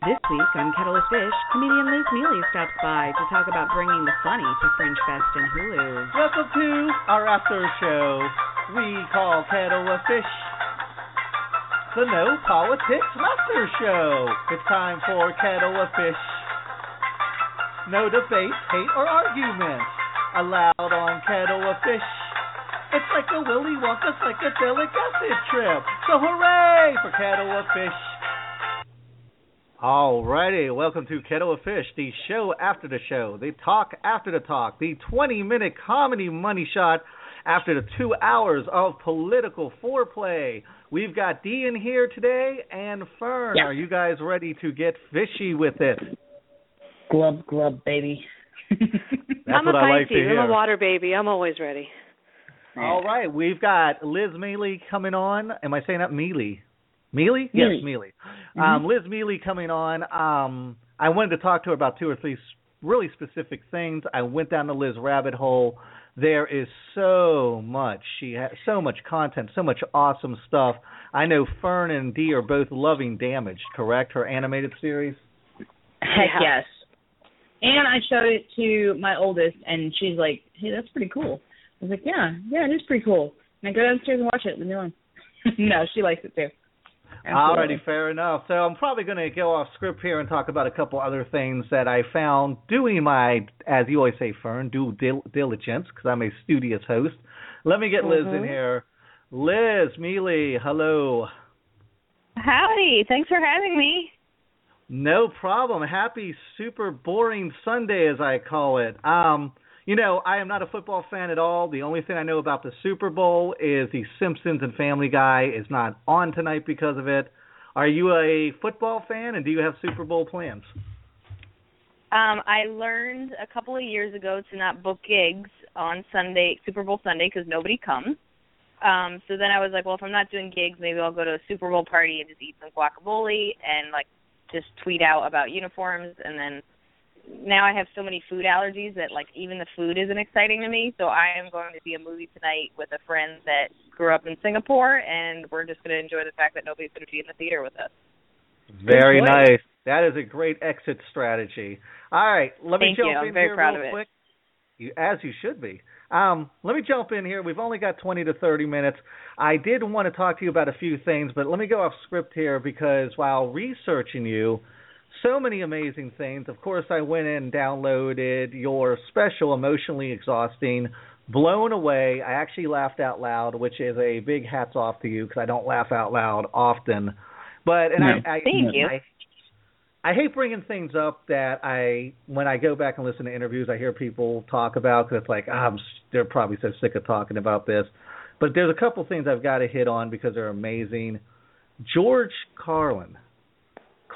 This week on Kettle of Fish, comedian Liz Miele stops by to talk about bringing the funny to Fringe Fest and Hulu. Welcome to our after show we call Kettle of Fish. The No Politics Master Show. It's time for Kettle of Fish. No debate, hate, or argument allowed on Kettle of Fish. It's like a Willy Wonka psychedelic acid trip. So hooray for Kettle of Fish. Alrighty, welcome to Kettle of Fish, the show after the show, the talk after the talk, the 20 minute comedy money shot after the two hours of political foreplay. We've got Dee in here today and Fern. Yes. Are you guys ready to get fishy with it? Glub glub baby. That's I'm what a I like to hear. I'm a water baby. I'm always ready. All right, we've got Liz Miele coming on. Am I saying that Miele? Miele? Yes, Miele. Miele. Mhm. Um, Liz Miele coming on. Um, I wanted to talk to her about two or three s- really specific things. I went down the Liz rabbit hole. There is so much. She has so much content, so much awesome stuff. I know Fern and Dee are both loving Damaged, correct? Her animated series. Heck Yeah. yes. And I showed it to my oldest, and she's like, "Hey, that's pretty cool." I was like, "Yeah, yeah, it is pretty cool." And I go downstairs and watch it. Leave me alone. no, she likes it too. Absolutely. Alrighty, fair enough. So I'm probably going to go off script here and talk about a couple other things that I found doing my, as you always say, Fern, due dil- diligence, because I'm a studious host. Let me get Liz in Mhm. here. Liz Miele, hello. Howdy. Thanks for having me. No problem. Happy super boring Sunday, as I call it. Um, you know, I am not a football fan at all. The only thing I know about the Super Bowl is the Simpsons and Family Guy is not on tonight because of it. Are you a football fan, and do you have Super Bowl plans? Um, I learned a couple of years ago to not book gigs on Sunday, Super Bowl Sunday, because nobody comes. Um, so then I was like, well, if I'm not doing gigs, maybe I'll go to a Super Bowl party and just eat some guacamole and like just tweet out about uniforms. And then now I have so many food allergies that like even the food isn't exciting to me. So I am going to see a movie tonight with a friend that grew up in Singapore, and we're just going to enjoy the fact that nobody's going to be in the theater with us. Very nice. That is a great exit strategy. All right, let me Thank jump you. I'm in very here proud real of it. quick. You, as you should be. Um, let me jump in here. We've only got 20 to 30 minutes. I did want to talk to you about a few things, but let me go off script here because while researching you, so many amazing things. Of course, I went in and downloaded your special, emotionally exhausting, blown away. I actually laughed out loud, which is a big hats off to you because I don't laugh out loud often. But and No. I, I Thank you. I, I hate bringing things up that I when I go back and listen to interviews, I hear people talk about because it's like ah, I'm, they're probably so sick of talking about this. But there's a couple things I've got to hit on because they're amazing. George Carlin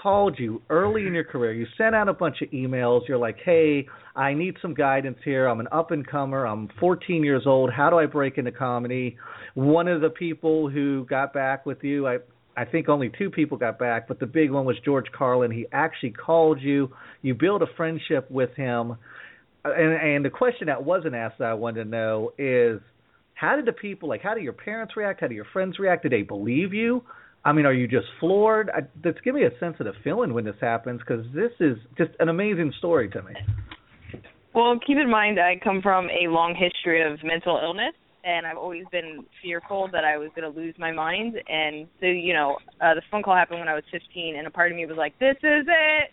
called you early in your career. You sent out a bunch of emails. You're like, "Hey, I need some guidance here. I'm an up and comer. I'm 14 years old. How do I break into comedy?" One of the people who got back with you, I I think only two people got back, but the big one was George Carlin. He actually called you. You built a friendship with him. And and the question that wasn't asked that I wanted to know is how did the people like how do your parents react? How do your friends react? Do they believe you? I mean, are you just floored? I, let's give me a sense of the feeling when this happens because this is just an amazing story to me. Well, keep in mind I come from a long history of mental illness, and I've always been fearful that I was going to lose my mind. And so, you know, uh, the phone call happened when I was 15, and a part of me was like, "This is it.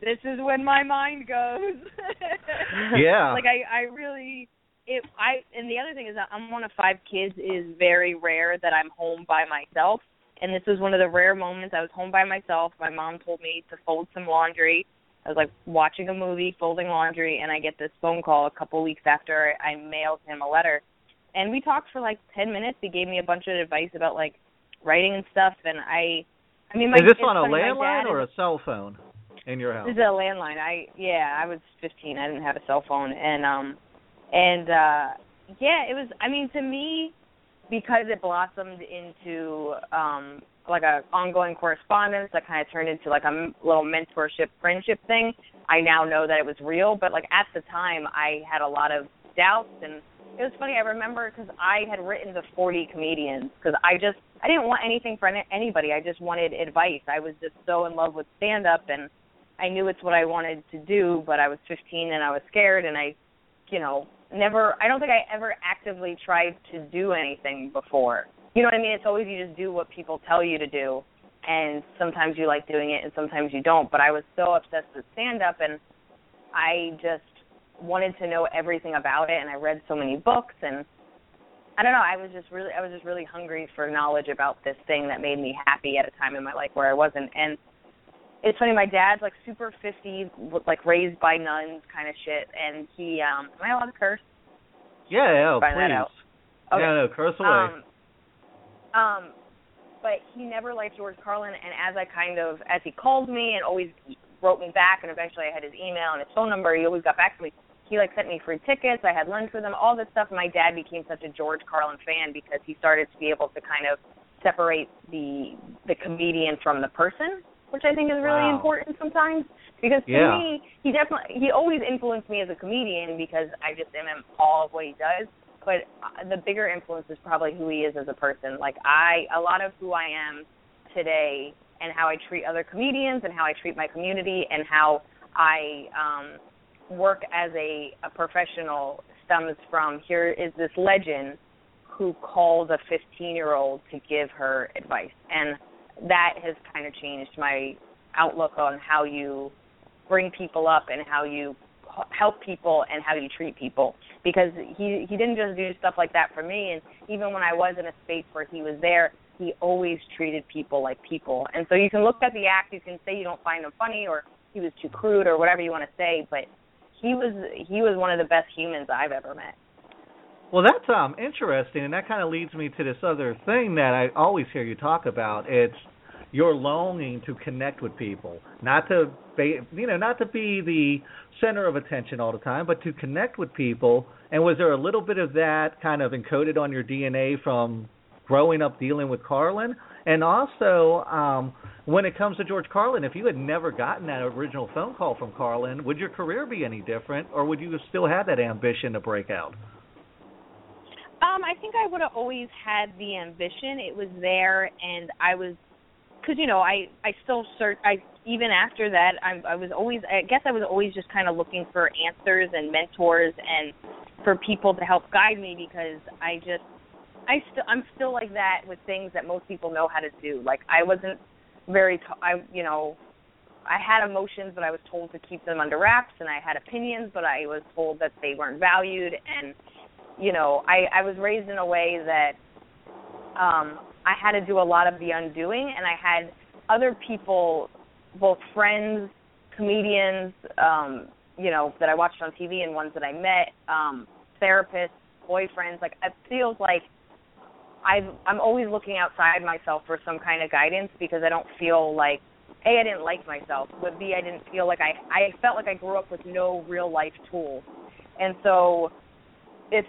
This is when my mind goes." Yeah. like I, I really. It, I and the other thing is that I'm one of five kids. It is very rare that I'm home by myself, and this was one of the rare moments I was home by myself. My mom told me to fold some laundry. I was like watching a movie, folding laundry, and I get this phone call a couple weeks after I mailed him a letter. And we talked for like ten minutes. He gave me a bunch of advice about like writing and stuff. And I, I mean, my is this on a landline or a cell phone in your house? this is a landline. I yeah, I was 15. I didn't have a cell phone, and um, and uh, yeah, it was. I mean, to me, because it blossomed into um like a ongoing correspondence that kind of turned into like a little mentorship friendship thing. I now know that it was real, but like at the time, I had a lot of doubts and it was funny. I remember because I had written to 40 comedians because I just I didn't want anything for any, anybody. I just wanted advice. I was just so in love with stand up and I knew it's what I wanted to do, but I was 15 and I was scared and I, you know, never. I don't think I ever actively tried to do anything before. You know what I mean? It's always you just do what people tell you to do, and sometimes you like doing it and sometimes you don't. But I was so obsessed with stand up and I just wanted to know everything about it and I read so many books and I don't know, I was just really I was just really hungry for knowledge about this thing that made me happy at a time in my life where I wasn't and it's funny my dad's like super 50 like raised by nuns kind of shit and he um am I allowed to curse? Yeah, yeah, Find please. that out. Okay. Yeah, no, curse away. Um, um, but he never liked George Carlin, and as I kind of, as he called me and always wrote me back, and eventually I had his email and his phone number, he always got back to me. He like sent me free tickets. I had lunch with him, all this stuff. My dad became such a George Carlin fan because he started to be able to kind of separate the the comedian from the person, which I think is really Wow. important sometimes. Because to Yeah. me, he definitely he always influenced me as a comedian because I just am in awe of what he does but uh, the bigger influence is probably who he is as a person. Like I, a lot of who I am today, and how I treat other comedians, and how I treat my community, and how I um, work as a, a professional stems from here is this legend who called a 15 year old to give her advice, and that has kind of changed my outlook on how you bring people up and how you help people and how you treat people. Because he he didn't just do stuff like that for me and even when I was in a space where he was there he always treated people like people. And so you can look at the act you can say you don't find him funny or he was too crude or whatever you want to say but he was he was one of the best humans I've ever met Well, that's um interesting, and that kind of leads me to this other thing that I always hear you talk about. It's your longing to connect with people, not to be, you know, not to be the center of attention all the time, but to connect with people. And was there a little bit of that kind of encoded on your DNA from growing up dealing with Carlin? And also, um, when it comes to George Carlin, if you had never gotten that original phone call from Carlin, would your career be any different, or would you still have that ambition to break out? Um, I think I would have always had the ambition. It was there, and I was, because you know, I I still search. I even after that, I I was always. I guess I was always just kind of looking for answers and mentors and for people to help guide me because I just I still I'm still like that with things that most people know how to do. Like I wasn't very I you know I had emotions, but I was told to keep them under wraps, and I had opinions, but I was told that they weren't valued and you know, I I was raised in a way that um I had to do a lot of the undoing and I had other people both friends, comedians, um, you know, that I watched on TV and ones that I met, um, therapists, boyfriends, like it feels like I've I'm always looking outside myself for some kind of guidance because I don't feel like A, I didn't like myself, but B I didn't feel like I I felt like I grew up with no real life tools. And so if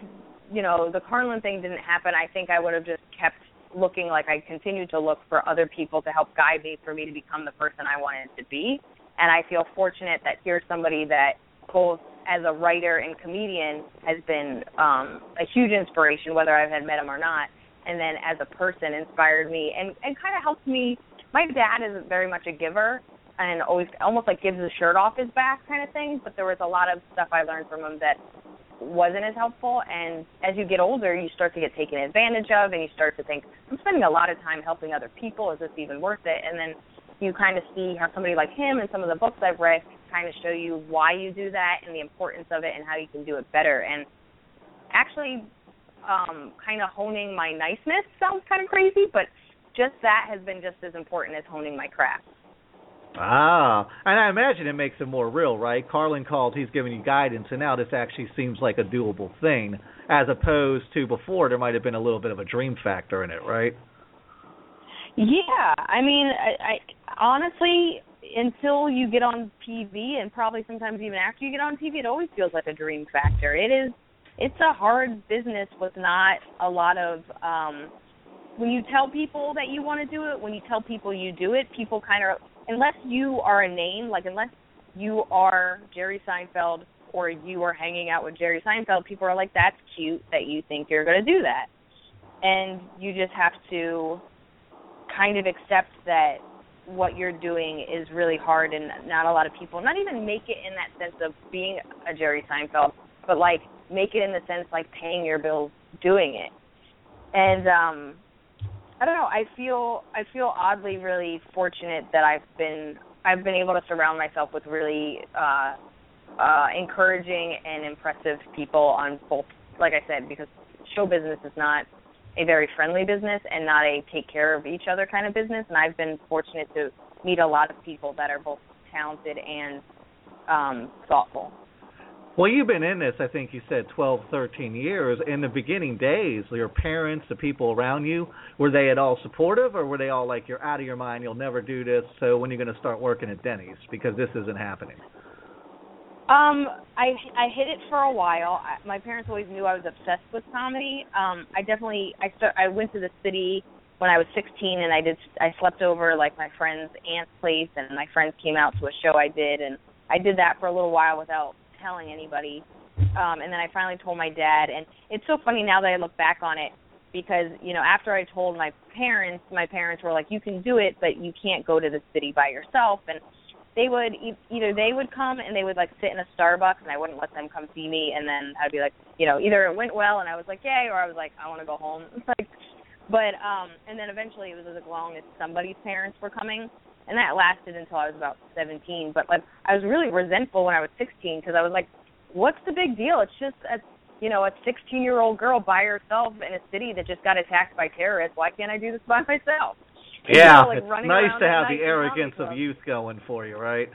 you know the Carlin thing didn't happen, I think I would have just kept looking like I continued to look for other people to help guide me for me to become the person I wanted to be. And I feel fortunate that here's somebody that both as a writer and comedian has been um a huge inspiration, whether I've had met him or not. And then as a person inspired me and, and kind of helped me my dad is very much a giver and always almost like gives his shirt off his back kind of thing, but there was a lot of stuff I learned from him that wasn't as helpful. And as you get older you start to get taken advantage of and you start to think i'm spending a lot of time helping other people. Is this even worth it? And then you kind of see how somebody like him and some of the books i've read kind of show you why you do that and the importance of it and how you can do it better. And actually um kind of honing my niceness sounds kind of crazy but just that has been just as important as honing my craft Ah, and I imagine it makes it more real, right? Carlin called, he's giving you guidance, and now this actually seems like a doable thing, as opposed to before there might have been a little bit of a dream factor in it, right? Yeah, I mean, I, I honestly, until you get on TV, and probably sometimes even after you get on TV, it always feels like a dream factor. It is, it's a hard business with not a lot of. um when you tell people that you want to do it, when you tell people you do it, people kind of, unless you are a name, like unless you are Jerry Seinfeld or you are hanging out with Jerry Seinfeld, people are like, "That's cute that you think you're going to do that," and you just have to kind of accept that what you're doing is really hard and not a lot of people not even make it in that sense of being a Jerry Seinfeld, but like make it in the sense like paying your bills doing it. And um I don't know, I feel I feel oddly really fortunate that I've been I've been able to surround myself with really uh uh encouraging and impressive people on both like I said because show business is not a very friendly business and not a take care of each other kind of business. And I've been fortunate to meet a lot of people that are both talented and um, thoughtful. Well, you've been in this, I think you said 12, 13 years. In the beginning days, your parents, the people around you, were they at all supportive or were they all like, you're out of your mind, you'll never do this, so when are you going to start working at Denny's? Because this isn't happening. Um, I I hid it for a while. I, my parents always knew I was obsessed with comedy. Um, I definitely I start I went to the city when I was 16 and I did I slept over like my friend's aunt's place and my friends came out to a show I did and I did that for a little while without telling anybody. Um, and then I finally told my dad and it's so funny now that I look back on it because you know after I told my parents, my parents were like, "You can do it, but you can't go to the city by yourself." And they would e- either they would come and they would like sit in a Starbucks and I wouldn't let them come see me and then I'd be like, you know, either it went well and I was like, yay, or I was like, I want to go home. like, but um, and then eventually it was as long as somebody's parents were coming, and that lasted until I was about 17. But like, I was really resentful when I was 16 because I was like, what's the big deal? It's just a you know, a 16 year old girl by herself in a city that just got attacked by terrorists. Why can't I do this by myself? Yeah, like, it's nice to have the arrogance of youth going for you, right?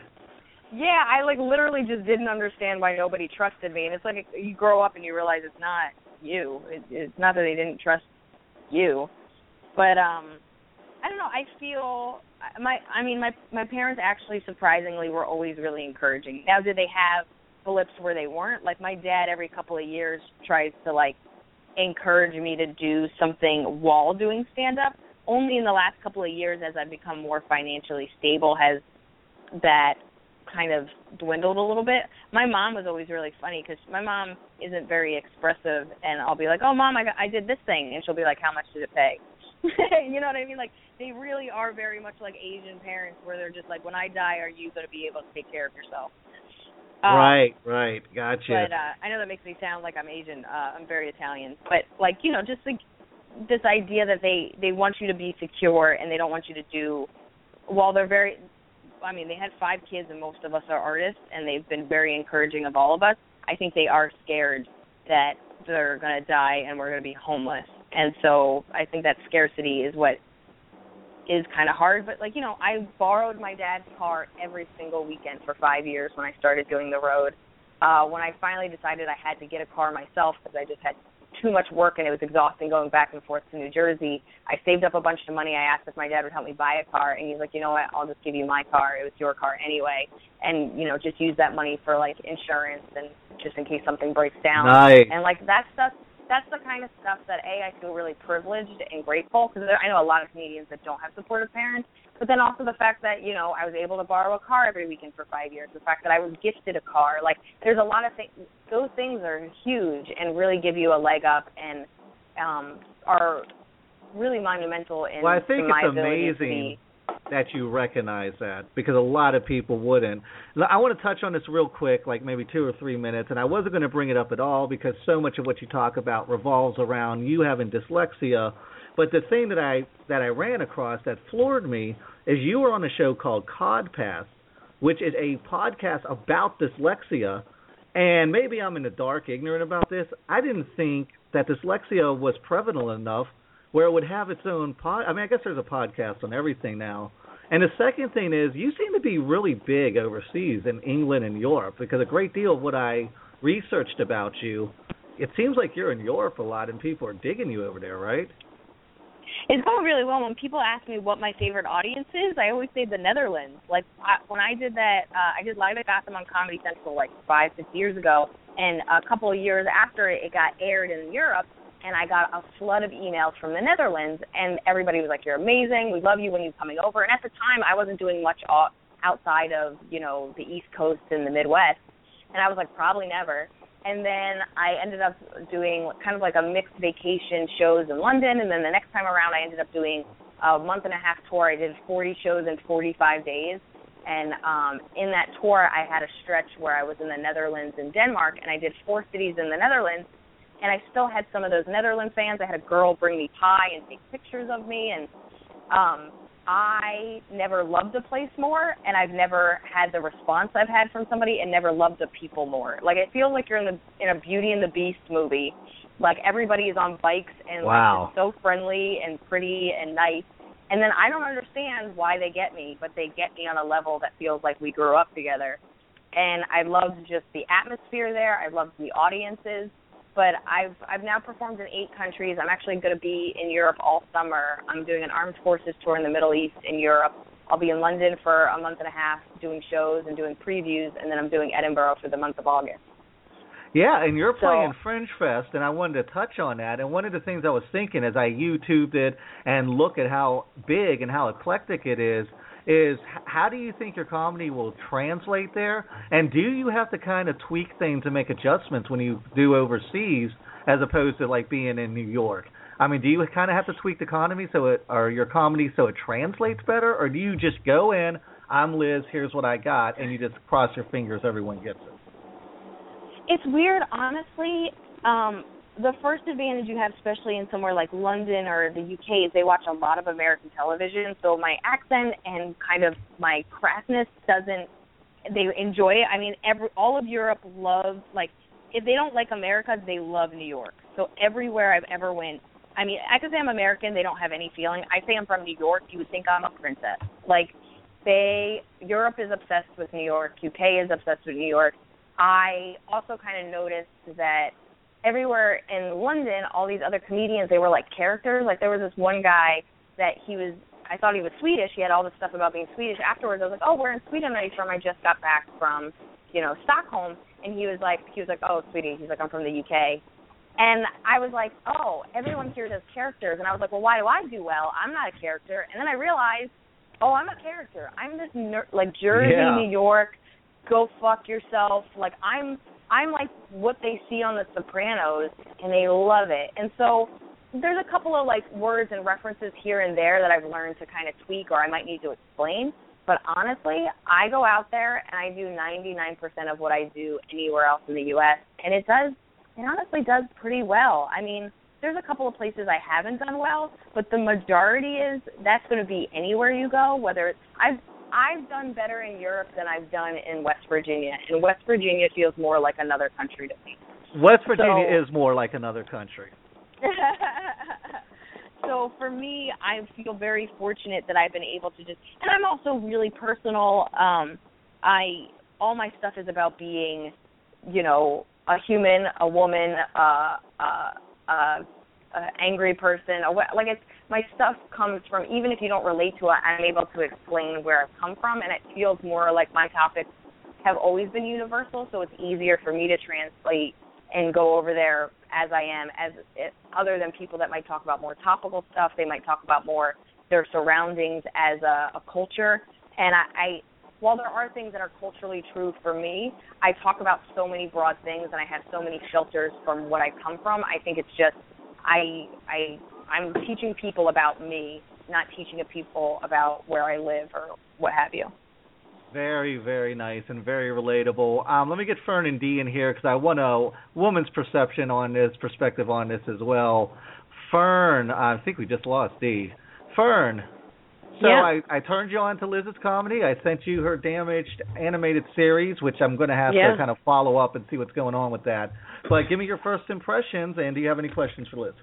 Yeah, I like literally just didn't understand why nobody trusted me, and it's like you grow up and you realize it's not you. It, it's not that they didn't trust you, but um, I don't know. I feel uh, my I mean my my parents actually surprisingly were always really encouraging. Now, did they have blips where they weren't? Like my dad, every couple of years tries to like encourage me to do something while doing stand up only in the last couple of years as I've become more financially stable has that kind of dwindled a little bit. My mom was always really funny because my mom isn't very expressive, and I'll be like, "Oh, mom, I got, I did this thing," and she'll be like, "How much did it pay?" you know what I mean? Like they really are very much like Asian parents, where they're just like, "When I die, are you going to be able to take care of yourself?" Um, right, right, gotcha. But uh, I know that makes me sound like I'm Asian. Uh, I'm very Italian, but like you know, just like this idea that they they want you to be secure and they don't want you to do while they're very I mean they had five kids and most of us are artists and they've been very encouraging of all of us. I think they are scared that they're going to die and we're going to be homeless. And so I think that scarcity is what is kind of hard, but like, you know, I borrowed my dad's car every single weekend for 5 years when I started doing the road. Uh when I finally decided I had to get a car myself because I just had too much work and it was exhausting going back and forth to New Jersey. I saved up a bunch of money. I asked if my dad would help me buy a car, and he's like, you know what? I'll just give you my car. It was your car anyway, and you know, just use that money for like insurance and just in case something breaks down. Nice. And like that stuff. That's the kind of stuff that a I feel really privileged and grateful because I know a lot of comedians that don't have supportive parents, but then also the fact that you know I was able to borrow a car every weekend for five years. The fact that I was gifted a car, like there's a lot of things. Those things are huge and really give you a leg up and um are really monumental in well, I think my it's amazing. That you recognize that because a lot of people wouldn't. I want to touch on this real quick, like maybe two or three minutes, and I wasn't going to bring it up at all because so much of what you talk about revolves around you having dyslexia. But the thing that I that I ran across that floored me is you were on a show called Codpath, which is a podcast about dyslexia. And maybe I'm in the dark, ignorant about this. I didn't think that dyslexia was prevalent enough where it would have its own pod. I mean, I guess there's a podcast on everything now. And the second thing is, you seem to be really big overseas in England and Europe because a great deal of what I researched about you, it seems like you're in Europe a lot and people are digging you over there, right? It's going really well. When people ask me what my favorite audience is, I always say the Netherlands. Like I, when I did that, uh, I did live at Gotham on Comedy Central like five, six years ago, and a couple of years after it, it got aired in Europe, and I got a flood of emails from the Netherlands, and everybody was like, "You're amazing. We love you when you're coming over." And at the time, I wasn't doing much outside of you know the East Coast and the Midwest, and I was like, probably never. And then I ended up doing kind of like a mixed vacation shows in London, and then the next time around, I ended up doing a month and a half tour. I did 40 shows in 45 days. And um, in that tour, I had a stretch where I was in the Netherlands and Denmark, and I did four cities in the Netherlands. And I still had some of those Netherlands fans. I had a girl bring me pie and take pictures of me, and um, I never loved a place more, and I've never had the response I've had from somebody, and never loved the people more. Like it feels like you're in the in a Beauty and the Beast movie. Like everybody is on bikes and wow. like so friendly and pretty and nice. And then I don't understand why they get me, but they get me on a level that feels like we grew up together. And I loved just the atmosphere there. I loved the audiences but I've I've now performed in eight countries. I'm actually going to be in Europe all summer. I'm doing an armed forces tour in the Middle East in Europe. I'll be in London for a month and a half doing shows and doing previews, and then I'm doing Edinburgh for the month of August. Yeah, and you're playing so, Fringe Fest, and I wanted to touch on that. And one of the things I was thinking as I YouTubed it and look at how big and how eclectic it is, is how do you think your comedy will translate there? And do you have to kind of tweak things and make adjustments when you do overseas as opposed to like being in New York? I mean, do you kind of have to tweak the economy so it or your comedy so it translates better, or do you just go in, I'm Liz, here's what I got, and you just cross your fingers everyone gets it? It's weird, honestly. Um, the first advantage you have, especially in somewhere like London or the UK, is they watch a lot of American television. So my accent and kind of my crassness doesn't. They enjoy it. I mean, every all of Europe loves like if they don't like America, they love New York. So everywhere I've ever went, I mean, I could say I'm American. They don't have any feeling. I say I'm from New York. You would think I'm a princess. Like they, Europe is obsessed with New York. UK is obsessed with New York. I also kind of noticed that everywhere in London, all these other comedians, they were like characters. Like there was this one guy that he was I thought he was Swedish. He had all this stuff about being Swedish. Afterwards, I was like, "Oh, where in Sweden are you from?" I just got back from, you know, Stockholm. And he was like, he was like, "Oh, sweetie," he's like, "I'm from the UK." And I was like, "Oh, everyone here does characters." And I was like, "Well, why do I do well? I'm not a character." And then I realized, "Oh, I'm a character. I'm this ner- like Jersey, Yeah. New York, go fuck yourself. Like I'm I'm like what they see on The Sopranos, and they love it. And so there's a couple of like words and references here and there that I've learned to kind of tweak, or I might need to explain. But honestly, I go out there and I do 99% of what I do anywhere else in the U.S. and it does, it honestly does pretty well. I mean, there's a couple of places I haven't done well, but the majority is that's going to be anywhere you go. Whether it's I've I've done better in Europe than I've done in West Virginia, and West Virginia feels more like another country to me. West Virginia So- is more like another country. so for me, I feel very fortunate that I've been able to just, and I'm also really personal. Um, I all my stuff is about being, you know, a human, a woman, uh, uh, uh, a angry person. A, wha- like it's my stuff comes from even if you don't relate to it, I'm able to explain where I've come from, and it feels more like my topics have always been universal, so it's easier for me to translate and go over there as I am, as it, other than people that might talk about more topical stuff. They might talk about more their surroundings as a, a culture. And I, I, while there are things that are culturally true for me, I talk about so many broad things, and I have so many filters from what I come from. I think it's just I, I, I'm teaching people about me, not teaching people about where I live or what have you. Very, very nice and very relatable. Um, let me get Fern and Dee in here because I want a woman's perception on this, perspective on this as well. Fern, I think we just lost Dee. Fern, so Yeah. I, I turned you on to Liz's comedy. I sent you her damaged animated series, which I'm going to have Yeah. to kind of follow up and see what's going on with that. But give me your first impressions, and do you have any questions for Liz?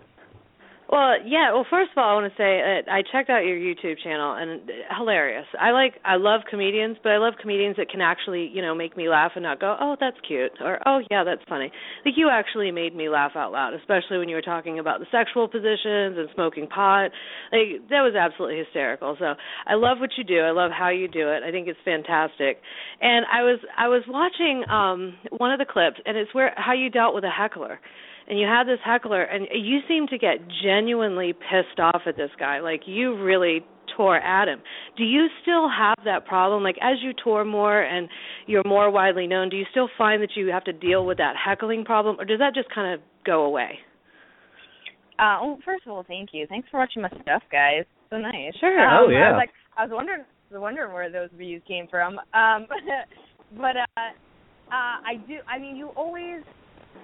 Well, yeah. Well, first of all, I want to say uh, I checked out your YouTube channel and uh, hilarious. I like, I love comedians, but I love comedians that can actually, you know, make me laugh and not go, "Oh, that's cute," or "Oh, yeah, that's funny." Like you actually made me laugh out loud, especially when you were talking about the sexual positions and smoking pot. Like that was absolutely hysterical. So I love what you do. I love how you do it. I think it's fantastic. And I was, I was watching um one of the clips, and it's where how you dealt with a heckler and you had this heckler and you seem to get genuinely pissed off at this guy like you really tore at him Do you still have that problem? Like as you tour more and you're more widely known, do you still find that you have to deal with that heckling problem, or does that just kind of go away? Uh, well, first of all, thank you. Thanks for watching my stuff, guys. So nice. Sure. Um, Oh, yeah. I was like, I was wondering, I was wondering where those views came from. Um, but uh, uh, I do. I mean, you always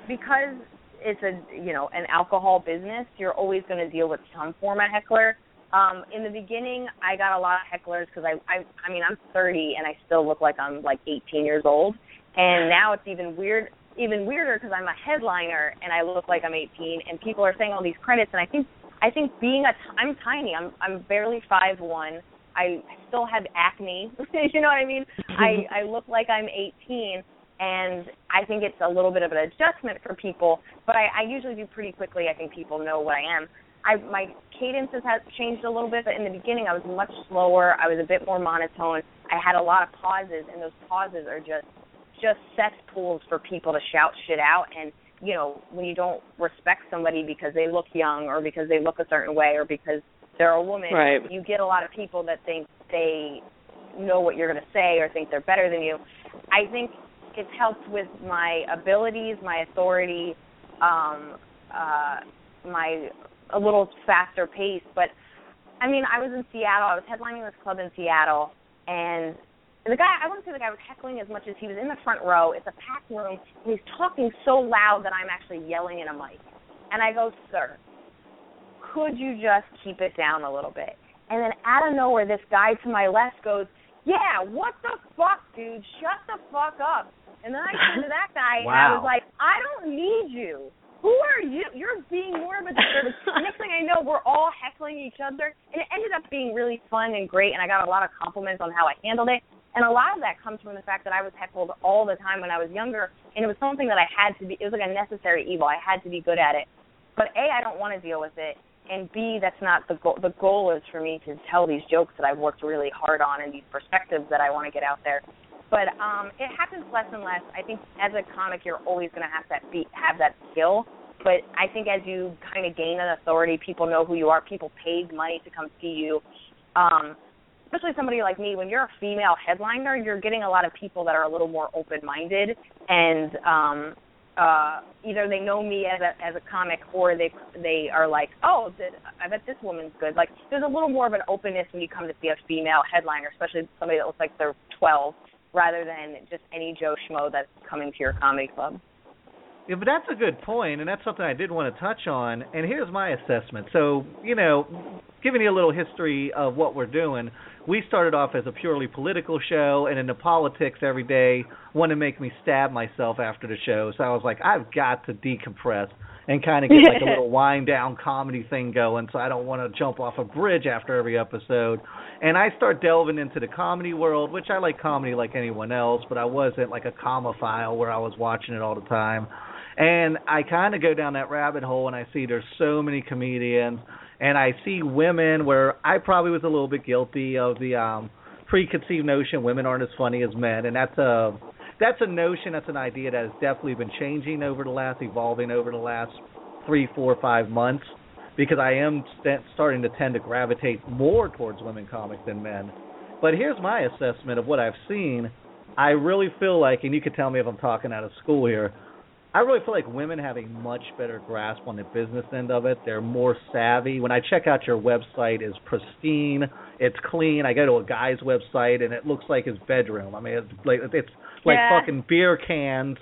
because it's a you know an alcohol business. You're always going to deal with some form of heckler. Um, in the beginning, I got a lot of hecklers because I, I, I mean, I'm 30 and I still look like I'm like 18 years old. And now it's even weird, even weirder because I'm a headliner and I look like I'm 18, and people are saying all these credits. And I think, I think being a, t- I'm tiny. I'm, I'm barely five one. I still have acne. you know what I mean? I, I look like I'm 18, and I think it's a little bit of an adjustment for people. But I, I usually do pretty quickly. I think people know what I am. I my cadences has changed a little bit, but in the beginning I was much slower. I was a bit more monotone. I had a lot of pauses, and those pauses are just just cesspools for people to shout shit out. And you know, when you don't respect somebody because they look young, or because they look a certain way, or because they're a woman, Right. you get a lot of people that think they know what you're going to say or think they're better than you. I think it's helped with my abilities, my authority, um, uh, my a little faster pace. But I mean, I was in Seattle. I was headlining this club in Seattle, and the guy I wouldn't say the guy was heckling as much as he was in the front row. It's a packed room, and he's talking so loud that I'm actually yelling in a mic. And I go, sir, could you just keep it down a little bit? And then out of nowhere, this guy to my left goes, yeah, what the fuck, dude? Shut the fuck up. And then I turned to that guy and I was like, I don't need you. Who are you? You're being more of a disturbance. Next thing I know, we're all heckling each other, and it ended up being really fun and great. And I got a lot of compliments on how I handled it. And a lot of that comes from the fact that I was heckled all the time when I was younger, and it was something that I had to be. It was like a necessary evil. I had to be good at it. But a, I don't want to deal with it, and b, that's not the goal. The goal is for me to tell these jokes that I've worked really hard on and these perspectives that I want to get out there. But um, it happens less and less. I think as a comic, you're always going to have that be have that skill. But I think as you kind of gain an authority, people know who you are. People paid money to come see you. Um, especially somebody like me, when you're a female headliner, you're getting a lot of people that are a little more open-minded, and um, uh, either they know me as a as a comic, or they they are like, oh, th- I bet this woman's good. Like, there's a little more of an openness when you come to see a female headliner, especially somebody that looks like they're 12, rather than just any Joe schmo that's coming to your comedy club. Yeah, but that's a good point, and that's something I did want to touch on. And here's my assessment. So, you know, giving you a little history of what we're doing, we started off as a purely political show, and into politics every day want to make me stab myself after the show. So I was like, I've got to decompress and kind of get like a little wind down comedy thing going, so I don't want to jump off a bridge after every episode. And I start delving into the comedy world, which I like comedy like anyone else, but I wasn't like a comophile where I was watching it all the time. And I kind of go down that rabbit hole and I see there's so many comedians and I see women where I probably was a little bit guilty of the um preconceived notion women aren't as funny as men and that's a that's a notion, that's an idea that has definitely been changing over the last evolving over the last three, four, five months because I am st- starting to tend to gravitate more towards women comics than men. But here's my assessment of what I've seen. I really feel like, and you can tell me if I'm talking out of school here, I really feel like women have a much better grasp on the business end of it. They're more savvy. When I check out your website, it's pristine, it's clean. I go to a guy's website and it looks like his bedroom. I mean, it's like it's like Yeah. fucking beer cans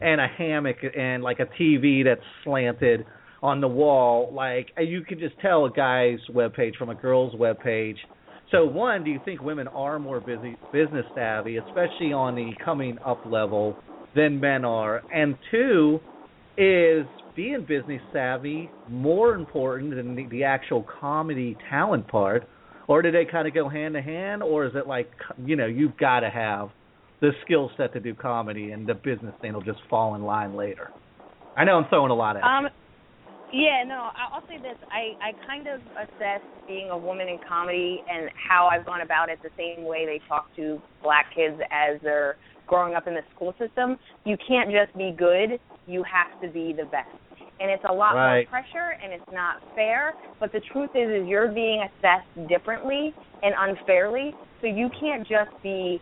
and a hammock and like a TV that's slanted on the wall. Like you can just tell a guy's webpage from a girl's webpage. So one, do you think women are more busy business savvy, especially on the coming up level, than men are? And two, is being business savvy more important than the, the actual comedy talent part, or do they kind of go hand to hand, or is it like you know you've got to have the skill set to do comedy, and the business thing will just fall in line later? I know I'm throwing a lot at you. Um, yeah, no, I'll say this. I I kind of assess being a woman in comedy and how I've gone about it the same way they talk to black kids as they're growing up in the school system. You can't just be good. You have to be the best. and it's a lot right. more pressure and it's not fair. But the truth is, is you're being assessed differently and unfairly. So you can't just be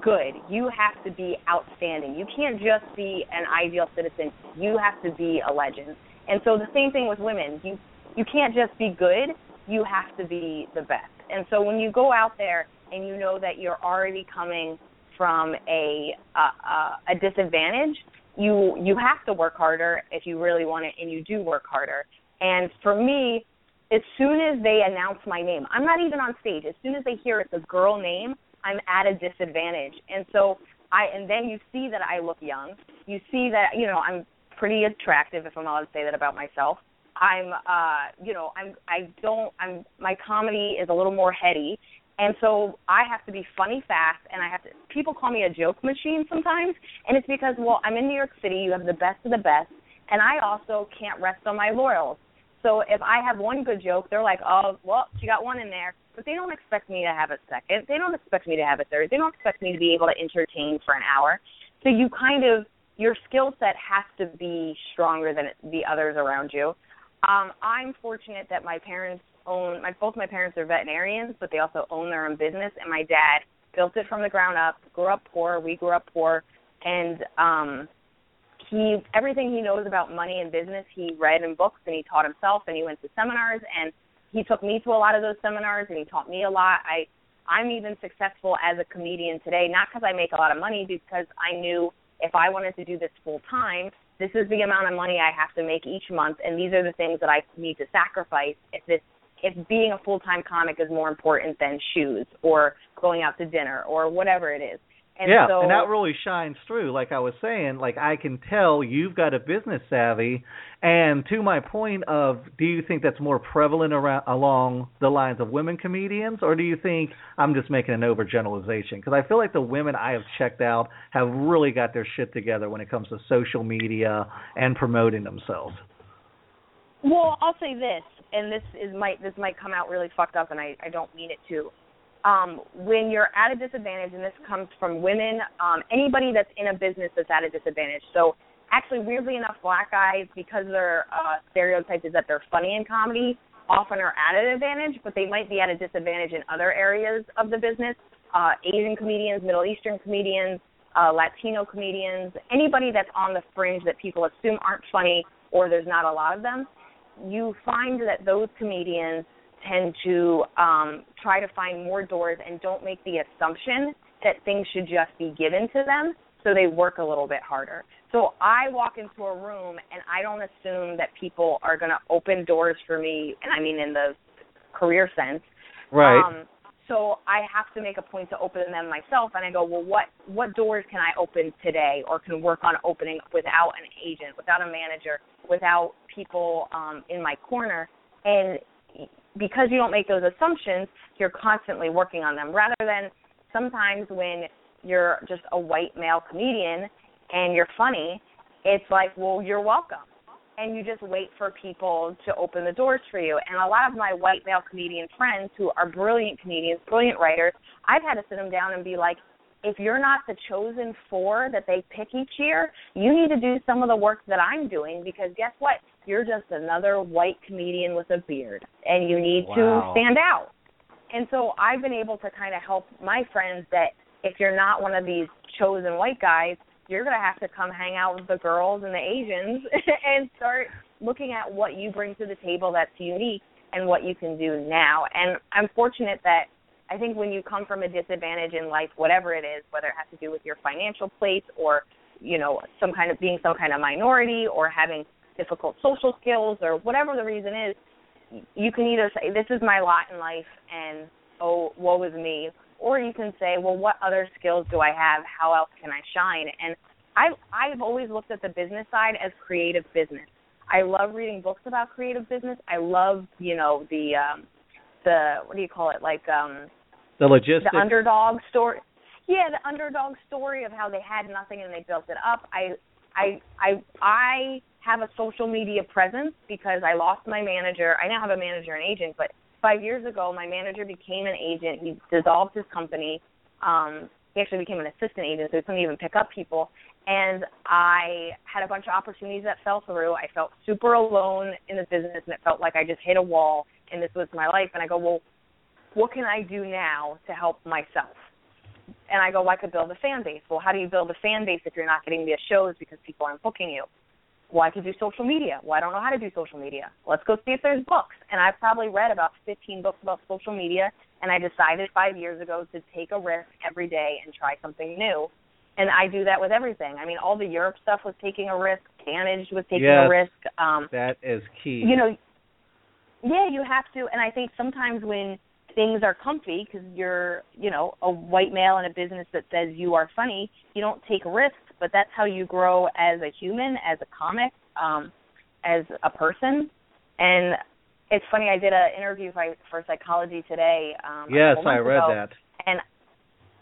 good. You have to be outstanding. You can't just be an ideal citizen. You have to be a legend. And so the same thing with women. You you can't just be good. You have to be the best. And so when you go out there and you know that you're already coming from a a, a disadvantage, you you have to work harder if you really want it, and you do work harder. And for me, as soon as they announce my name, I'm not even on stage. As soon as they hear it's a girl name, I'm at a disadvantage. And so I and then you see that I look young. You see that you know I'm pretty attractive if I'm allowed to say that about myself. I'm uh you know I'm I don't I'm my comedy is a little more heady and so I have to be funny fast and I have to people call me a joke machine sometimes and it's because well I'm in New York City you have the best of the best and I also can't rest on my laurels. So if I have one good joke they're like oh well she got one in there but they don't expect me to have a second. They don't expect me to have a third. They don't expect me to be able to entertain for an hour. So you kind of your skill set has to be stronger than the others around you. Um, I'm fortunate that my parents own my both my parents are veterinarians, but they also own their own business and my dad built it from the ground up, grew up poor, we grew up poor and um he everything he knows about money and business he read in books and he taught himself and he went to seminars and he took me to a lot of those seminars and he taught me a lot. I I'm even successful as a comedian today, not because I make a lot of money, because I knew if I wanted to do this full time, this is the amount of money I have to make each month, and these are the things that I need to sacrifice if this if being a full time comic is more important than shoes or going out to dinner or whatever it is. And yeah, so, and that really shines through. Like I was saying, like I can tell you've got a business savvy. And to my point of, do you think that's more prevalent around along the lines of women comedians, or do you think I'm just making an overgeneralization? Because I feel like the women I have checked out have really got their shit together when it comes to social media and promoting themselves. Well, I'll say this, and this is might this might come out really fucked up, and I I don't mean it to um, when you're at a disadvantage, and this comes from women, um, anybody that's in a business that's at a disadvantage. So, actually, weirdly enough, black guys, because their uh, stereotype is that they're funny in comedy, often are at an advantage, but they might be at a disadvantage in other areas of the business. Uh, Asian comedians, Middle Eastern comedians, uh, Latino comedians, anybody that's on the fringe that people assume aren't funny or there's not a lot of them, you find that those comedians tend to um, try to find more doors and don't make the assumption that things should just be given to them, so they work a little bit harder. So I walk into a room and I don't assume that people are going to open doors for me, and I mean in the career sense. Right. Um, so I have to make a point to open them myself, and I go, well, what what doors can I open today, or can work on opening without an agent, without a manager, without people um, in my corner, and because you don't make those assumptions, you're constantly working on them rather than sometimes when you're just a white male comedian and you're funny, it's like, well, you're welcome. And you just wait for people to open the doors for you. And a lot of my white male comedian friends who are brilliant comedians, brilliant writers, I've had to sit them down and be like, if you're not the chosen four that they pick each year, you need to do some of the work that I'm doing because guess what? You're just another white comedian with a beard and you need wow. to stand out. And so I've been able to kind of help my friends that if you're not one of these chosen white guys, you're going to have to come hang out with the girls and the Asians and start looking at what you bring to the table that's unique and what you can do now. And I'm fortunate that I think when you come from a disadvantage in life, whatever it is, whether it has to do with your financial place or you know some kind of being some kind of minority or having difficult social skills or whatever the reason is, you can either say this is my lot in life and oh woe is me, or you can say well what other skills do I have? How else can I shine? And I I've always looked at the business side as creative business. I love reading books about creative business. I love you know the um, the what do you call it like um the logistics the underdog story yeah the underdog story of how they had nothing and they built it up i i i i have a social media presence because i lost my manager i now have a manager and agent but five years ago my manager became an agent he dissolved his company um he actually became an assistant agent, so he couldn't even pick up people. And I had a bunch of opportunities that fell through. I felt super alone in the business, and it felt like I just hit a wall, and this was my life. And I go, well, what can I do now to help myself? And I go, well, I could build a fan base. Well, how do you build a fan base if you're not getting the shows because people aren't booking you? I could do social media. Well, I don't know how to do social media. Let's go see if there's books. And I've probably read about 15 books about social media, and I decided five years ago to take a risk every day and try something new. And I do that with everything. I mean, all the Europe stuff was taking a risk. Managed was taking yes, a risk. Um, that is key. You know, yeah, you have to. And I think sometimes when things are comfy because you're, you know, a white male in a business that says you are funny, you don't take risks, but that's how you grow as a human, as a comic, um, as a person. And it's funny, I did an interview for, for Psychology Today. Um, yes, I read ago, that. And,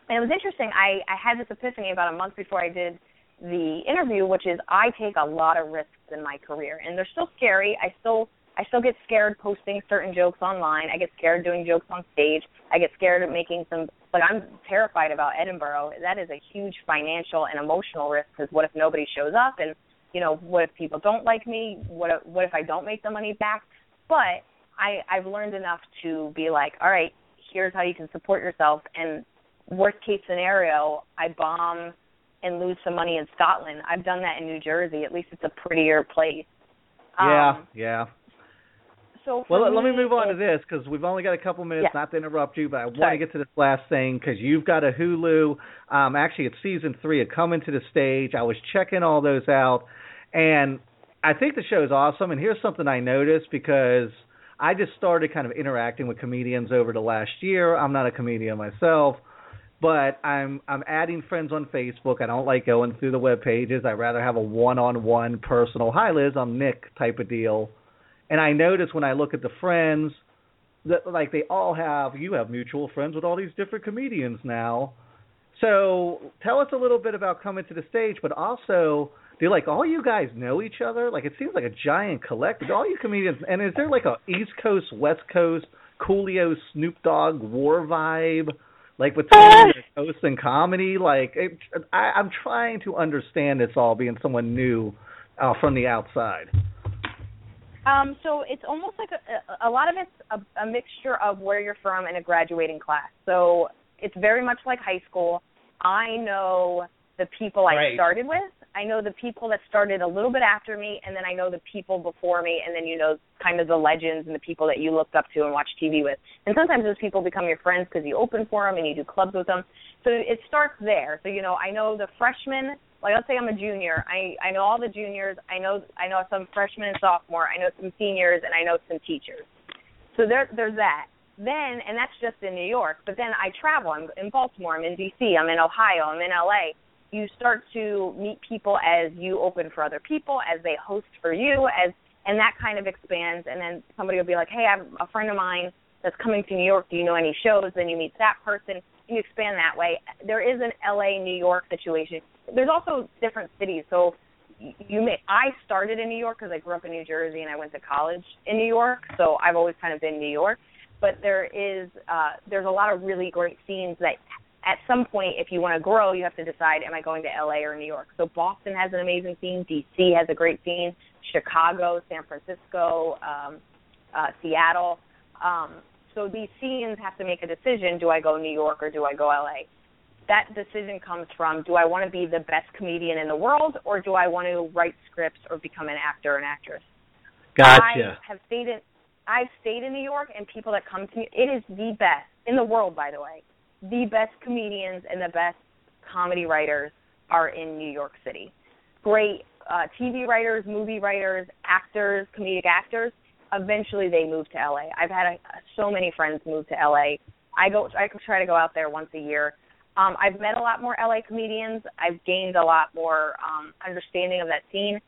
and it was interesting. I, I had this epiphany about a month before I did the interview, which is I take a lot of risks in my career, and they're still scary. I still I still get scared posting certain jokes online. I get scared doing jokes on stage. I get scared of making some like I'm terrified about Edinburgh. That is a huge financial and emotional risk because what if nobody shows up and you know what if people don't like me? What if, what if I don't make the money back? But I I've learned enough to be like, all right, here's how you can support yourself. And worst case scenario, I bomb and lose some money in Scotland. I've done that in New Jersey. At least it's a prettier place. Yeah, um, yeah. So well, me, let me move on to this because we've only got a couple minutes. Yeah. Not to interrupt you, but I want to get to this last thing because you've got a Hulu. Um, actually, it's season three of Coming to the Stage. I was checking all those out, and I think the show is awesome. And here's something I noticed because I just started kind of interacting with comedians over the last year. I'm not a comedian myself, but I'm I'm adding friends on Facebook. I don't like going through the web pages. I'd rather have a one-on-one personal "Hi Liz, I'm Nick" type of deal. And I notice when I look at the friends that like they all have you have mutual friends with all these different comedians now. So tell us a little bit about coming to the stage, but also do like all you guys know each other? Like it seems like a giant collective. All you comedians, and is there like a East Coast, West Coast, Coolio, Snoop Dogg war vibe? Like between the coast and comedy, like it, I, I'm trying to understand this all being someone new uh, from the outside. Um, so it's almost like a, a lot of it's a, a mixture of where you're from and a graduating class. So it's very much like high school. I know the people I started with. I know the people that started a little bit after me, and then I know the people before me, and then you know kind of the legends and the people that you looked up to and watched TV with. And sometimes those people become your friends because you open for them and you do clubs with them. So it starts there. So you know, I know the freshmen. Like let's say I'm a junior, I I know all the juniors. I know I know some freshmen and sophomore. I know some seniors, and I know some teachers. So there there's that. Then and that's just in New York. But then I travel. I'm in Baltimore. I'm in D.C. I'm in Ohio. I'm in L.A you start to meet people as you open for other people, as they host for you, as and that kind of expands. And then somebody will be like, "Hey, I'm a friend of mine that's coming to New York. Do you know any shows?" Then you meet that person. You expand that way. There is an LA New York situation. There's also different cities. So you may I started in New York because I grew up in New Jersey and I went to college in New York. So I've always kind of been New York. But there is uh there's a lot of really great scenes that at some point, if you want to grow, you have to decide: Am I going to LA or New York? So Boston has an amazing scene. DC has a great scene. Chicago, San Francisco, um, uh, Seattle. Um, so these scenes have to make a decision: Do I go New York or do I go LA? That decision comes from: Do I want to be the best comedian in the world, or do I want to write scripts or become an actor or an actress? Gotcha. I have stayed in I've stayed in New York and people that come to me it is the best in the world by the way. The best comedians and the best comedy writers are in New York City. Great uh TV writers, movie writers, actors, comedic actors, eventually they move to LA. I've had a, so many friends move to LA. I go I try to go out there once a year. Um I've met a lot more LA comedians. I've gained a lot more um understanding of that scene.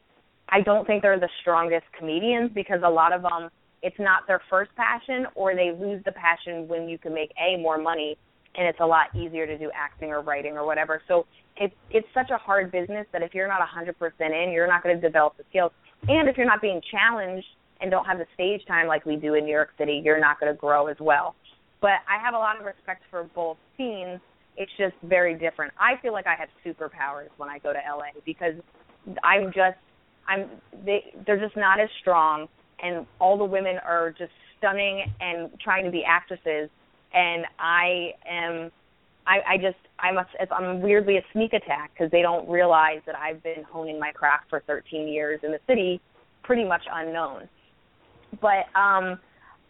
I don't think they're the strongest comedians because a lot of them it's not their first passion or they lose the passion when you can make a more money and it's a lot easier to do acting or writing or whatever. So it's it's such a hard business that if you're not 100% in, you're not going to develop the skills. And if you're not being challenged and don't have the stage time like we do in New York City, you're not going to grow as well. But I have a lot of respect for both scenes it's just very different. I feel like I have superpowers when I go to LA because I'm just I'm they they're just not as strong and all the women are just stunning and trying to be actresses and I am I, I just I'm a, I'm weirdly a sneak attack because they don't realize that I've been honing my craft for 13 years in the city, pretty much unknown. But um,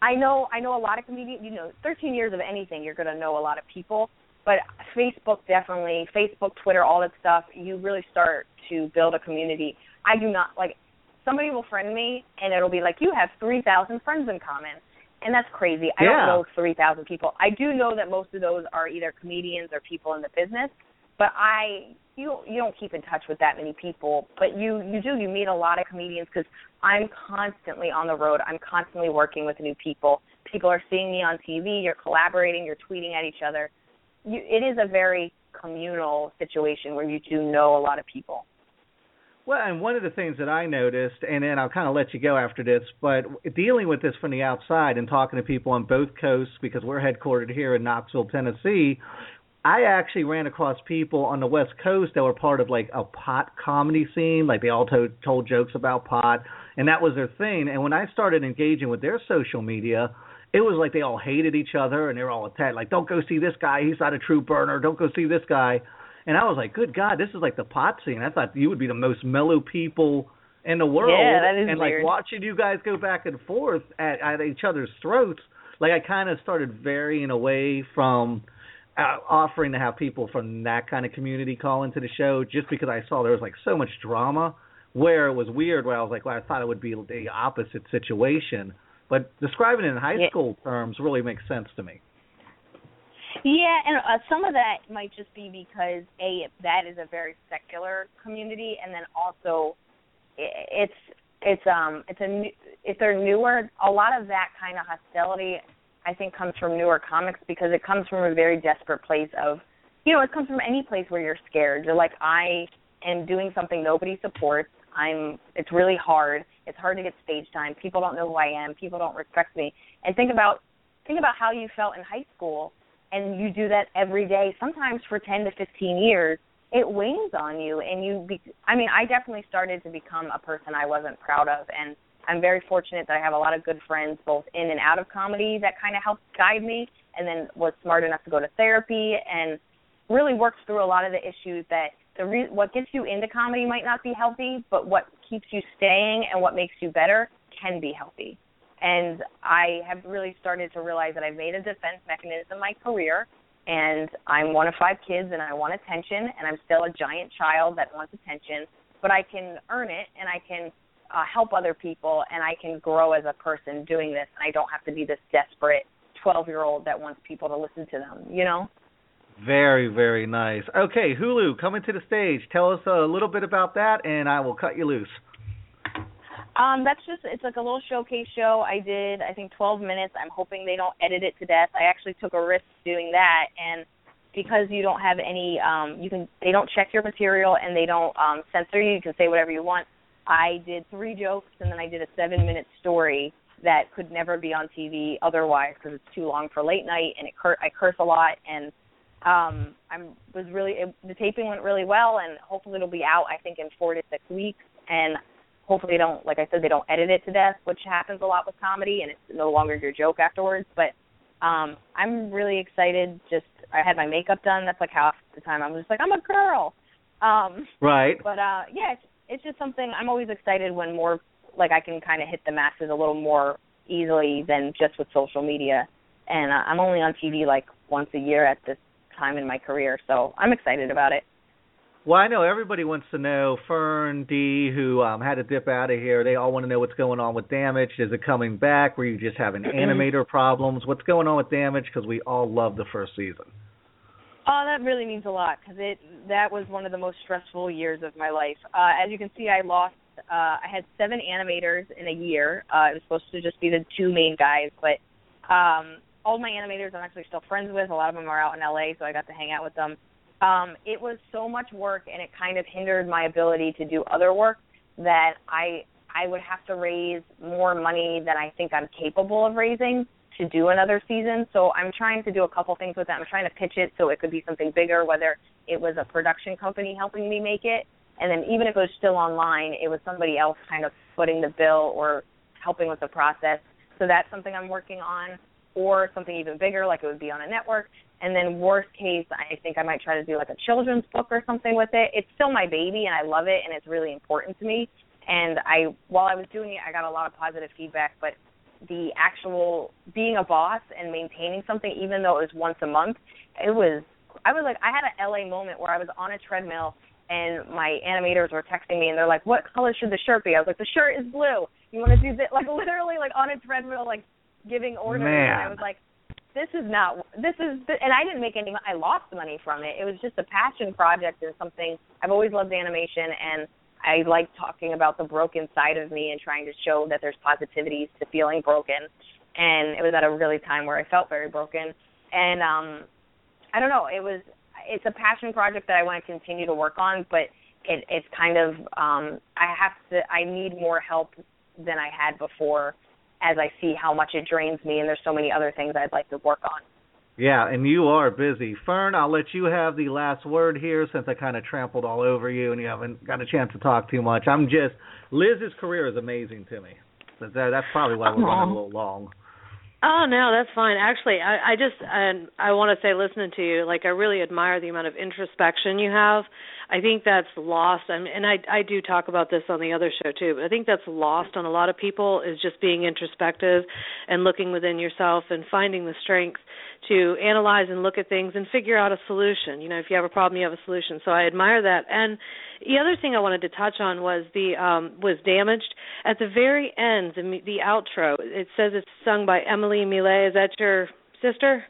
I know I know a lot of comedians. You know, 13 years of anything, you're going to know a lot of people. But Facebook definitely, Facebook, Twitter, all that stuff. You really start to build a community. I do not like somebody will friend me and it'll be like you have 3,000 friends in common and that's crazy. I yeah. don't know three thousand people. I do know that most of those are either comedians or people in the business, but I you you don't keep in touch with that many people, but you you do you meet a lot of comedians because I'm constantly on the road. I'm constantly working with new people. People are seeing me on TV. You're collaborating. You're tweeting at each other. You, it is a very communal situation where you do know a lot of people. Well, and one of the things that I noticed, and then I'll kind of let you go after this, but dealing with this from the outside and talking to people on both coasts because we're headquartered here in Knoxville, Tennessee, I actually ran across people on the West Coast that were part of like a pot comedy scene, like they all told told jokes about pot, and that was their thing. And when I started engaging with their social media, it was like they all hated each other and they were all attacked. Like, don't go see this guy; he's not a true burner. Don't go see this guy. And I was like, good God, this is like the pot scene. I thought you would be the most mellow people in the world. Yeah, that is and weird. like watching you guys go back and forth at, at each other's throats, like I kind of started varying away from offering to have people from that kind of community call into the show just because I saw there was like so much drama where it was weird where I was like, well, I thought it would be the opposite situation. But describing it in high Yeah. school terms really makes sense to me. Yeah, and uh, some of that might just be because a that is a very secular community, and then also it's it's um it's a new, if they're newer, a lot of that kind of hostility I think comes from newer comics because it comes from a very desperate place of you know it comes from any place where you're scared. You're like I am doing something nobody supports. I'm it's really hard. It's hard to get stage time. People don't know who I am. People don't respect me. And think about think about how you felt in high school and you do that every day, sometimes for 10 to 15 years, it weighs on you. And you, be, I mean, I definitely started to become a person I wasn't proud of. And I'm very fortunate that I have a lot of good friends, both in and out of comedy, that kind of helped guide me. And then was smart enough to go to therapy and really worked through a lot of the issues that the re- what gets you into comedy might not be healthy, but what keeps you staying and what makes you better can be healthy and I have really started to realize that I've made a defense mechanism my career, and I'm one of five kids, and I want attention, and I'm still a giant child that wants attention, but I can earn it, and I can uh, help other people, and I can grow as a person doing this, and I don't have to be this desperate 12 year old that wants people to listen to them, you know? Very, very nice. Okay, Hulu, coming to the stage. Tell us a little bit about that, and I will cut you loose. Um, that's just it's like a little showcase show. I did I think 12 minutes. I'm hoping they don't edit it to death. I actually took a risk doing that, and because you don't have any, um, you can they don't check your material and they don't um, censor you. You can say whatever you want. I did three jokes and then I did a seven minute story that could never be on TV otherwise because it's too long for late night and it cur- I curse a lot and um I'm was really it, the taping went really well and hopefully it'll be out I think in 4 to 6 weeks and hopefully they don't like I said they don't edit it to death which happens a lot with comedy and it's no longer your joke afterwards but um I'm really excited just I had my makeup done that's like half the time I'm just like I'm a girl um Right. but uh yeah it's it's just something I'm always excited when more like I can kind of hit the masses a little more easily than just with social media and uh, I'm only on TV like once a year at this time in my career so I'm excited about it Well, I know everybody wants to know Fern D, who um, had to dip out of here. They all want to know what's going on with Damage. Is it coming back? Were you just having animator problems? What's going on with Damage? Because we all loved the first season. Oh, that really means a lot because it that was one of the most stressful years of my life. Uh, as you can see, I lost. Uh, I had seven animators in a year. Uh, it was supposed to just be the two main guys, but um, all my animators I'm actually still friends with. A lot of them are out in LA, so I got to hang out with them. Um, it was so much work, and it kind of hindered my ability to do other work that I I would have to raise more money than I think I'm capable of raising to do another season. So I'm trying to do a couple things with that. I'm trying to pitch it so it could be something bigger, whether it was a production company helping me make it, and then even if it was still online, it was somebody else kind of footing the bill or helping with the process. So that's something I'm working on, or something even bigger, like it would be on a network. And then worst case, I think I might try to do like a children's book or something with it. It's still my baby, and I love it, and it's really important to me. And I, while I was doing it, I got a lot of positive feedback, but the actual being a boss and maintaining something, even though it was once a month, it was. I was like, I had an LA moment where I was on a treadmill and my animators were texting me and they're like, "What color should the shirt be?" I was like, "The shirt is blue. You want to do this?" Like literally, like on a treadmill, like giving orders. Man. And I was like, "This is not. This is." And I didn't make any. I lost money from it. It was just a passion project and something. I've always loved animation and I like talking about the broken side of me and trying to show that there's positivities to feeling broken. And it was at a really time where I felt very broken. And um I don't know, it was it's a passion project that I want to continue to work on, but it it's kind of um I have to I need more help than I had before as I see how much it drains me and there's so many other things I'd like to work on. Yeah, and you are busy. Fern, I'll let you have the last word here since I kind of trampled all over you and you haven't got a chance to talk too much. I'm just Liz's career is amazing to me. So that, that's probably why we're running a little long. Oh no, that's fine. Actually, I, I just and I want to say, listening to you, like I really admire the amount of introspection you have. I think that's lost, and, and I I do talk about this on the other show too. But I think that's lost on a lot of people is just being introspective and looking within yourself and finding the strength to analyze and look at things and figure out a solution. You know, if you have a problem, you have a solution. So I admire that. And the other thing I wanted to touch on was the um was damaged at the very end, the the outro. It says it's sung by Emily Miele. Is that your sister?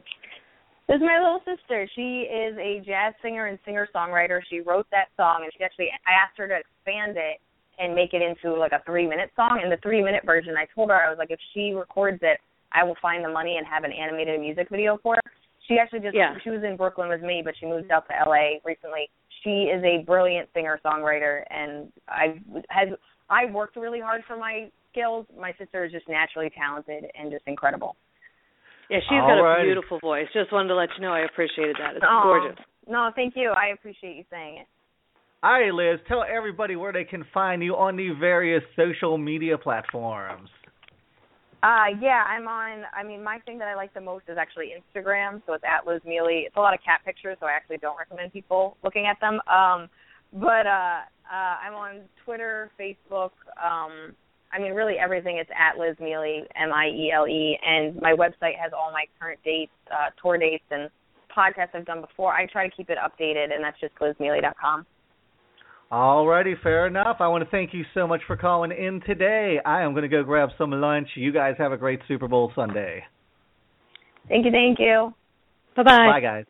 This is my little sister. She is a jazz singer and singer songwriter. She wrote that song and she actually I asked her to expand it and make it into like a three minute song. In the three minute version I told her I was like if she records it I will find the money and have an animated music video for her. She actually just Yeah. she was in Brooklyn with me, but she moved out to LA recently. She is a brilliant singer songwriter, and I has I worked really hard for my skills. My sister is just naturally talented and just incredible. Yeah, she's got Alrighty. a beautiful voice. Just wanted to let you know I appreciated that. It's Aw. gorgeous. No, thank you. I appreciate you saying it. All right, Liz, tell everybody where they can find you on the various social media platforms. Uh yeah, I'm on I mean my thing that I like the most is actually Instagram, so it's at Liz Miele. It's a lot of cat pictures, so I actually don't recommend people looking at them. Um but uh uh I'm on Twitter, Facebook, um I mean really everything it's at Liz Miele, M I E L E and my website has all my current dates, uh tour dates and podcasts I've done before. I try to keep it updated and that's just lizmiele.com. Alrighty, fair enough. I want to thank you so much for calling in today. I am going to go grab some lunch. You guys have a great Super Bowl Sunday. Thank you, thank you. Bye bye. Bye, guys.